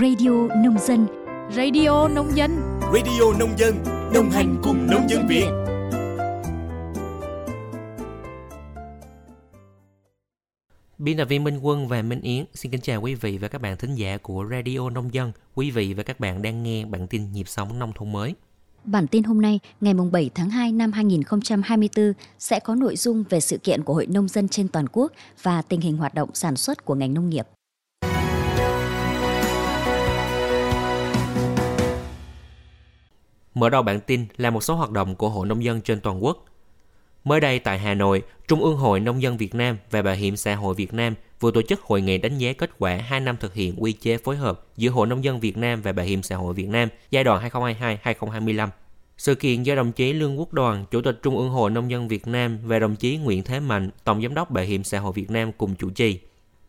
Radio Nông Dân Radio Nông Dân Radio Nông Dân Đồng hành cùng nông dân Việt Biên tập viên Minh Quân và Minh Yến xin kính chào quý vị và các bạn thính giả của Radio Nông Dân. Quý vị và các bạn đang nghe bản tin nhịp sống nông thôn mới. Bản tin hôm nay, ngày 7 tháng 2 năm 2024 sẽ có nội dung về sự kiện của Hội Nông dân trên toàn quốc và tình hình hoạt động sản xuất của ngành nông nghiệp. Mở đầu bản tin là một số hoạt động của Hội Nông dân trên toàn quốc. Mới đây tại Hà Nội, Trung ương Hội Nông dân Việt Nam và Bảo hiểm xã hội Việt Nam vừa tổ chức hội nghị đánh giá kết quả 2 năm thực hiện quy chế phối hợp giữa Hội Nông dân Việt Nam và Bảo hiểm xã hội Việt Nam giai đoạn 2022-2025. Sự kiện do đồng chí Lương Quốc Đoàn, Chủ tịch Trung ương Hội Nông dân Việt Nam và đồng chí Nguyễn Thế Mạnh, Tổng giám đốc Bảo hiểm xã hội Việt Nam cùng chủ trì.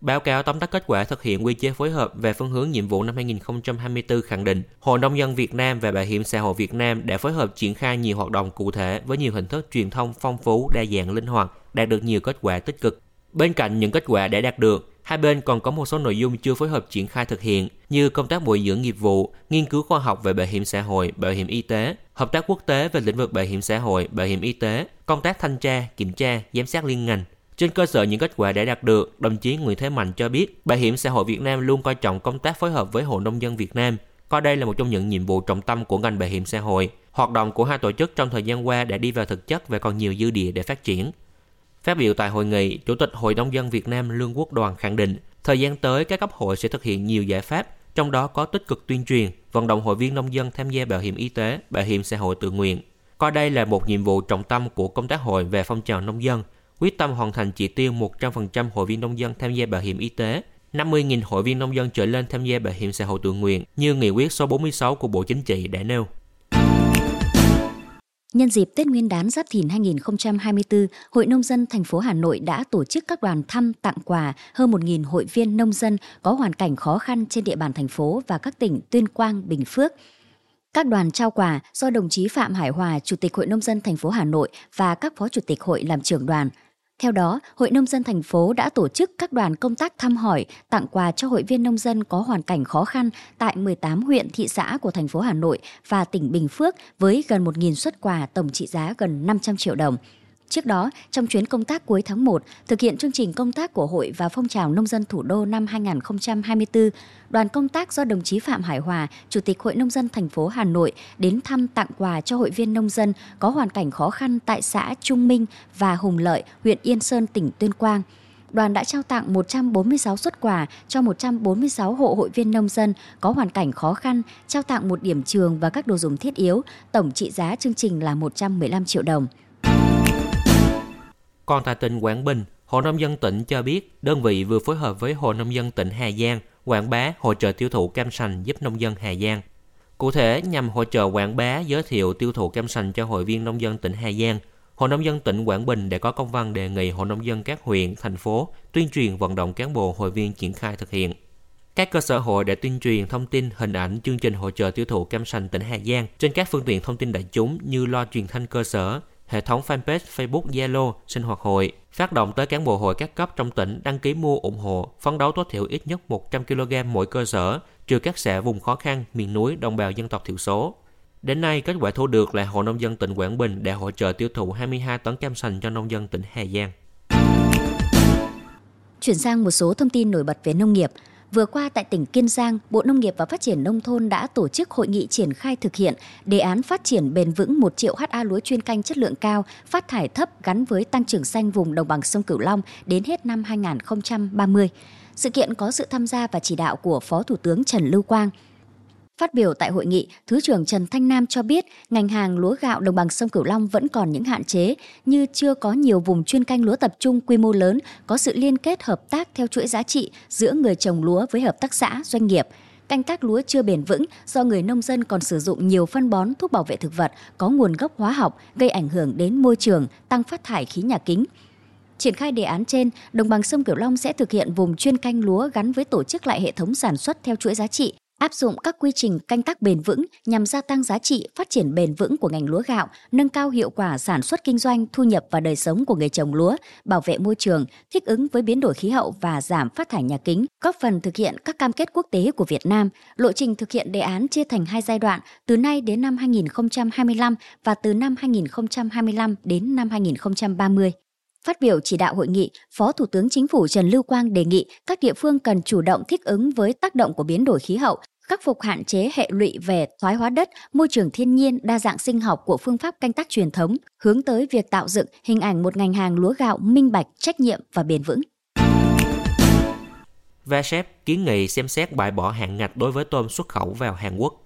Báo cáo tóm tắt kết quả thực hiện quy chế phối hợp về phương hướng nhiệm vụ năm 2024 khẳng định, Hội Nông dân Việt Nam và Bảo hiểm xã hội Việt Nam đã phối hợp triển khai nhiều hoạt động cụ thể với nhiều hình thức truyền thông phong phú, đa dạng, linh hoạt, đạt được nhiều kết quả tích cực. Bên cạnh những kết quả đã đạt được, hai bên còn có một số nội dung chưa phối hợp triển khai thực hiện như công tác bồi dưỡng nghiệp vụ, nghiên cứu khoa học về bảo hiểm xã hội, bảo hiểm y tế, hợp tác quốc tế về lĩnh vực bảo hiểm xã hội, bảo hiểm y tế, công tác thanh tra, kiểm tra, giám sát liên ngành, trên cơ sở những kết quả đã đạt được, đồng chí Nguyễn Thế Mạnh cho biết, Bảo hiểm xã hội Việt Nam luôn coi trọng công tác phối hợp với Hội Nông dân Việt Nam, coi đây là một trong những nhiệm vụ trọng tâm của ngành bảo hiểm xã hội. Hoạt động của hai tổ chức trong thời gian qua đã đi vào thực chất và còn nhiều dư địa để phát triển. Phát biểu tại hội nghị, Chủ tịch Hội Nông dân Việt Nam Lương Quốc Đoàn khẳng định, thời gian tới các cấp hội sẽ thực hiện nhiều giải pháp, trong đó có tích cực tuyên truyền, vận động hội viên nông dân tham gia bảo hiểm y tế, bảo hiểm xã hội tự nguyện. Coi đây là một nhiệm vụ trọng tâm của công tác hội về phong trào nông dân, quyết tâm hoàn thành chỉ tiêu 100% hội viên nông dân tham gia bảo hiểm y tế, 50.000 hội viên nông dân trở lên tham gia bảo hiểm xã hội tự nguyện như nghị quyết số 46 của Bộ Chính trị đã nêu. Nhân dịp Tết Nguyên đán Giáp Thìn 2024, Hội Nông dân thành phố Hà Nội đã tổ chức các đoàn thăm tặng quà hơn 1.000 hội viên nông dân có hoàn cảnh khó khăn trên địa bàn thành phố và các tỉnh Tuyên Quang, Bình Phước. Các đoàn trao quà do đồng chí Phạm Hải Hòa, Chủ tịch Hội Nông dân thành phố Hà Nội và các phó chủ tịch hội làm trưởng đoàn – theo đó, Hội Nông dân thành phố đã tổ chức các đoàn công tác thăm hỏi, tặng quà cho hội viên nông dân có hoàn cảnh khó khăn tại 18 huyện, thị xã của thành phố Hà Nội và tỉnh Bình Phước với gần 1.000 xuất quà tổng trị giá gần 500 triệu đồng. Trước đó, trong chuyến công tác cuối tháng 1, thực hiện chương trình công tác của Hội và phong trào nông dân thủ đô năm 2024, đoàn công tác do đồng chí Phạm Hải Hòa, Chủ tịch Hội Nông dân thành phố Hà Nội đến thăm tặng quà cho hội viên nông dân có hoàn cảnh khó khăn tại xã Trung Minh và Hùng Lợi, huyện Yên Sơn, tỉnh Tuyên Quang đoàn đã trao tặng 146 xuất quà cho 146 hộ hội viên nông dân có hoàn cảnh khó khăn, trao tặng một điểm trường và các đồ dùng thiết yếu, tổng trị giá chương trình là 115 triệu đồng. Còn tại tỉnh Quảng Bình, Hội Nông dân tỉnh cho biết đơn vị vừa phối hợp với Hội Nông dân tỉnh Hà Giang quảng bá hỗ trợ tiêu thụ cam sành giúp nông dân Hà Giang. Cụ thể, nhằm hỗ trợ quảng bá giới thiệu tiêu thụ cam sành cho hội viên nông dân tỉnh Hà Giang, Hội Nông dân tỉnh Quảng Bình đã có công văn đề nghị Hội Nông dân các huyện, thành phố tuyên truyền vận động cán bộ hội viên triển khai thực hiện. Các cơ sở hội đã tuyên truyền thông tin, hình ảnh chương trình hỗ trợ tiêu thụ cam sành tỉnh Hà Giang trên các phương tiện thông tin đại chúng như loa truyền thanh cơ sở, hệ thống fanpage Facebook Zalo, sinh hoạt hội, phát động tới cán bộ hội các cấp trong tỉnh đăng ký mua ủng hộ, phấn đấu tối thiểu ít nhất 100 kg mỗi cơ sở, trừ các xã vùng khó khăn, miền núi, đồng bào dân tộc thiểu số. Đến nay, kết quả thu được là Hội Nông dân tỉnh Quảng Bình đã hỗ trợ tiêu thụ 22 tấn cam sành cho nông dân tỉnh Hà Giang. Chuyển sang một số thông tin nổi bật về nông nghiệp – Vừa qua tại tỉnh Kiên Giang, Bộ Nông nghiệp và Phát triển Nông thôn đã tổ chức hội nghị triển khai thực hiện đề án phát triển bền vững 1 triệu ha lúa chuyên canh chất lượng cao, phát thải thấp gắn với tăng trưởng xanh vùng đồng bằng sông Cửu Long đến hết năm 2030. Sự kiện có sự tham gia và chỉ đạo của Phó Thủ tướng Trần Lưu Quang, Phát biểu tại hội nghị, Thứ trưởng Trần Thanh Nam cho biết ngành hàng lúa gạo đồng bằng sông Cửu Long vẫn còn những hạn chế như chưa có nhiều vùng chuyên canh lúa tập trung quy mô lớn, có sự liên kết hợp tác theo chuỗi giá trị giữa người trồng lúa với hợp tác xã, doanh nghiệp. Canh tác lúa chưa bền vững do người nông dân còn sử dụng nhiều phân bón, thuốc bảo vệ thực vật có nguồn gốc hóa học gây ảnh hưởng đến môi trường, tăng phát thải khí nhà kính. Triển khai đề án trên, đồng bằng sông Cửu Long sẽ thực hiện vùng chuyên canh lúa gắn với tổ chức lại hệ thống sản xuất theo chuỗi giá trị, áp dụng các quy trình canh tác bền vững nhằm gia tăng giá trị, phát triển bền vững của ngành lúa gạo, nâng cao hiệu quả sản xuất kinh doanh, thu nhập và đời sống của người trồng lúa, bảo vệ môi trường, thích ứng với biến đổi khí hậu và giảm phát thải nhà kính, góp phần thực hiện các cam kết quốc tế của Việt Nam. Lộ trình thực hiện đề án chia thành hai giai đoạn, từ nay đến năm 2025 và từ năm 2025 đến năm 2030. Phát biểu chỉ đạo hội nghị, Phó Thủ tướng Chính phủ Trần Lưu Quang đề nghị các địa phương cần chủ động thích ứng với tác động của biến đổi khí hậu, khắc phục hạn chế hệ lụy về thoái hóa đất, môi trường thiên nhiên, đa dạng sinh học của phương pháp canh tác truyền thống, hướng tới việc tạo dựng hình ảnh một ngành hàng lúa gạo minh bạch, trách nhiệm và bền vững. VSEP kiến nghị xem xét bãi bỏ hạn ngạch đối với tôm xuất khẩu vào Hàn Quốc.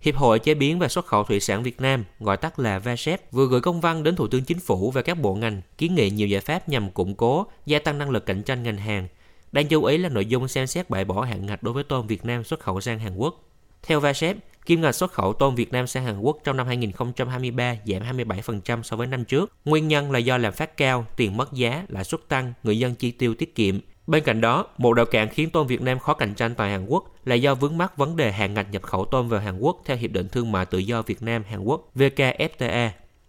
Hiệp hội Chế biến và Xuất khẩu Thủy sản Việt Nam, gọi tắt là VASEP, vừa gửi công văn đến Thủ tướng Chính phủ và các bộ ngành kiến nghị nhiều giải pháp nhằm củng cố, gia tăng năng lực cạnh tranh ngành hàng. Đáng chú ý là nội dung xem xét bãi bỏ hạn ngạch đối với tôm Việt Nam xuất khẩu sang Hàn Quốc. Theo VASEP, kim ngạch xuất khẩu tôm Việt Nam sang Hàn Quốc trong năm 2023 giảm 27% so với năm trước. Nguyên nhân là do lạm phát cao, tiền mất giá, lãi suất tăng, người dân chi tiêu tiết kiệm, Bên cạnh đó, một rào cản khiến tôm Việt Nam khó cạnh tranh tại Hàn Quốc là do vướng mắc vấn đề hạn ngạch nhập khẩu tôm vào Hàn Quốc theo Hiệp định Thương mại Tự do Việt Nam Hàn Quốc VKFTA.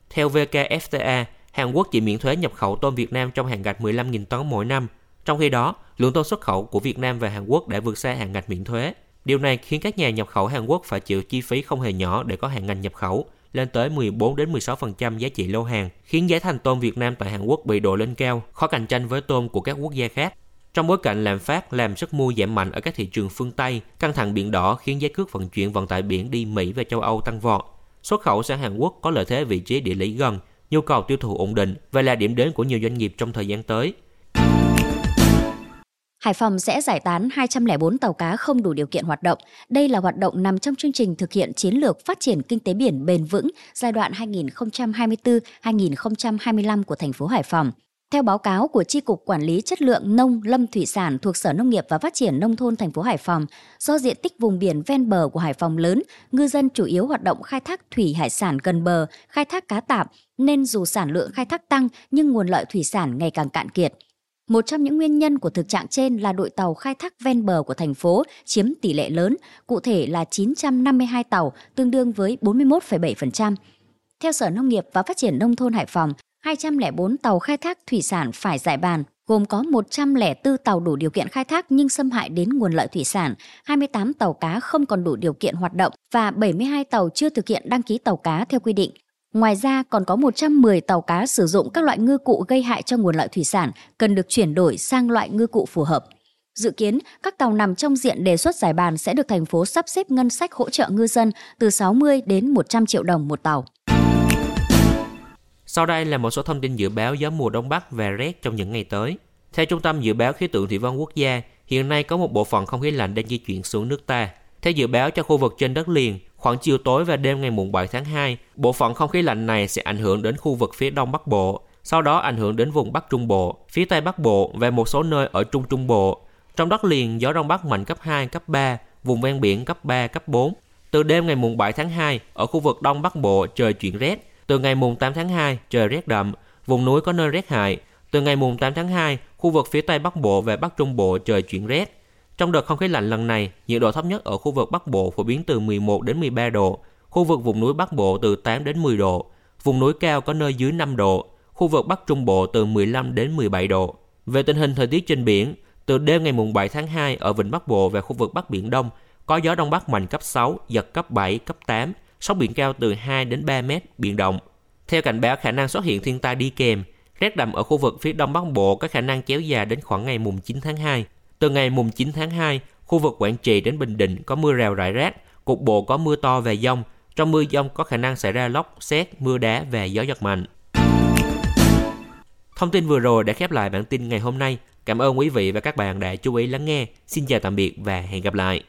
Theo VKFTA, Hàn Quốc chỉ miễn thuế nhập khẩu tôm Việt Nam trong hạn ngạch 15.000 tấn mỗi năm. Trong khi đó, lượng tôm xuất khẩu của Việt Nam và Hàn Quốc đã vượt xa hạn ngạch miễn thuế. Điều này khiến các nhà nhập khẩu Hàn Quốc phải chịu chi phí không hề nhỏ để có hàng ngạch nhập khẩu, lên tới 14 đến 16% giá trị lô hàng, khiến giá thành tôm Việt Nam tại Hàn Quốc bị đội lên cao, khó cạnh tranh với tôm của các quốc gia khác. Trong bối cảnh lạm phát làm sức mua giảm mạnh ở các thị trường phương Tây, căng thẳng biển đỏ khiến giá cước vận chuyển vận tải biển đi Mỹ và châu Âu tăng vọt. Xuất khẩu sang Hàn Quốc có lợi thế vị trí địa lý gần, nhu cầu tiêu thụ ổn định và là điểm đến của nhiều doanh nghiệp trong thời gian tới. Hải Phòng sẽ giải tán 204 tàu cá không đủ điều kiện hoạt động. Đây là hoạt động nằm trong chương trình thực hiện chiến lược phát triển kinh tế biển bền vững giai đoạn 2024-2025 của thành phố Hải Phòng. Theo báo cáo của Tri Cục Quản lý Chất lượng Nông Lâm Thủy sản thuộc Sở Nông nghiệp và Phát triển Nông thôn thành phố Hải Phòng, do diện tích vùng biển ven bờ của Hải Phòng lớn, ngư dân chủ yếu hoạt động khai thác thủy hải sản gần bờ, khai thác cá tạp, nên dù sản lượng khai thác tăng nhưng nguồn lợi thủy sản ngày càng cạn kiệt. Một trong những nguyên nhân của thực trạng trên là đội tàu khai thác ven bờ của thành phố chiếm tỷ lệ lớn, cụ thể là 952 tàu, tương đương với 41,7%. Theo Sở Nông nghiệp và Phát triển Nông thôn Hải Phòng, 204 tàu khai thác thủy sản phải giải bàn, gồm có 104 tàu đủ điều kiện khai thác nhưng xâm hại đến nguồn lợi thủy sản, 28 tàu cá không còn đủ điều kiện hoạt động và 72 tàu chưa thực hiện đăng ký tàu cá theo quy định. Ngoài ra còn có 110 tàu cá sử dụng các loại ngư cụ gây hại cho nguồn lợi thủy sản cần được chuyển đổi sang loại ngư cụ phù hợp. Dự kiến, các tàu nằm trong diện đề xuất giải bàn sẽ được thành phố sắp xếp ngân sách hỗ trợ ngư dân từ 60 đến 100 triệu đồng một tàu. Sau đây là một số thông tin dự báo gió mùa Đông Bắc và rét trong những ngày tới. Theo Trung tâm Dự báo Khí tượng Thủy văn Quốc gia, hiện nay có một bộ phận không khí lạnh đang di chuyển xuống nước ta. Theo dự báo cho khu vực trên đất liền, khoảng chiều tối và đêm ngày mùng 7 tháng 2, bộ phận không khí lạnh này sẽ ảnh hưởng đến khu vực phía đông bắc bộ, sau đó ảnh hưởng đến vùng Bắc Trung Bộ, phía Tây Bắc Bộ và một số nơi ở Trung Trung Bộ. Trong đất liền, gió đông bắc mạnh cấp 2, cấp 3, vùng ven biển cấp 3, cấp 4. Từ đêm ngày mùng 7 tháng 2, ở khu vực Đông Bắc Bộ trời chuyển rét, từ ngày mùng 8 tháng 2, trời rét đậm, vùng núi có nơi rét hại. Từ ngày mùng 8 tháng 2, khu vực phía Tây Bắc Bộ và Bắc Trung Bộ trời chuyển rét. Trong đợt không khí lạnh lần này, nhiệt độ thấp nhất ở khu vực Bắc Bộ phổ biến từ 11 đến 13 độ, khu vực vùng núi Bắc Bộ từ 8 đến 10 độ, vùng núi cao có nơi dưới 5 độ, khu vực Bắc Trung Bộ từ 15 đến 17 độ. Về tình hình thời tiết trên biển, từ đêm ngày mùng 7 tháng 2 ở vịnh Bắc Bộ và khu vực Bắc Biển Đông có gió Đông Bắc mạnh cấp 6, giật cấp 7, cấp 8, sóng biển cao từ 2 đến 3 mét, biển động. Theo cảnh báo khả năng xuất hiện thiên tai đi kèm, rét đậm ở khu vực phía đông bắc bộ có khả năng kéo dài đến khoảng ngày mùng 9 tháng 2. Từ ngày mùng 9 tháng 2, khu vực Quảng Trị đến Bình Định có mưa rào rải rác, cục bộ có mưa to và dông. Trong mưa dông có khả năng xảy ra lốc, xét, mưa đá và gió giật mạnh. Thông tin vừa rồi đã khép lại bản tin ngày hôm nay. Cảm ơn quý vị và các bạn đã chú ý lắng nghe. Xin chào tạm biệt và hẹn gặp lại.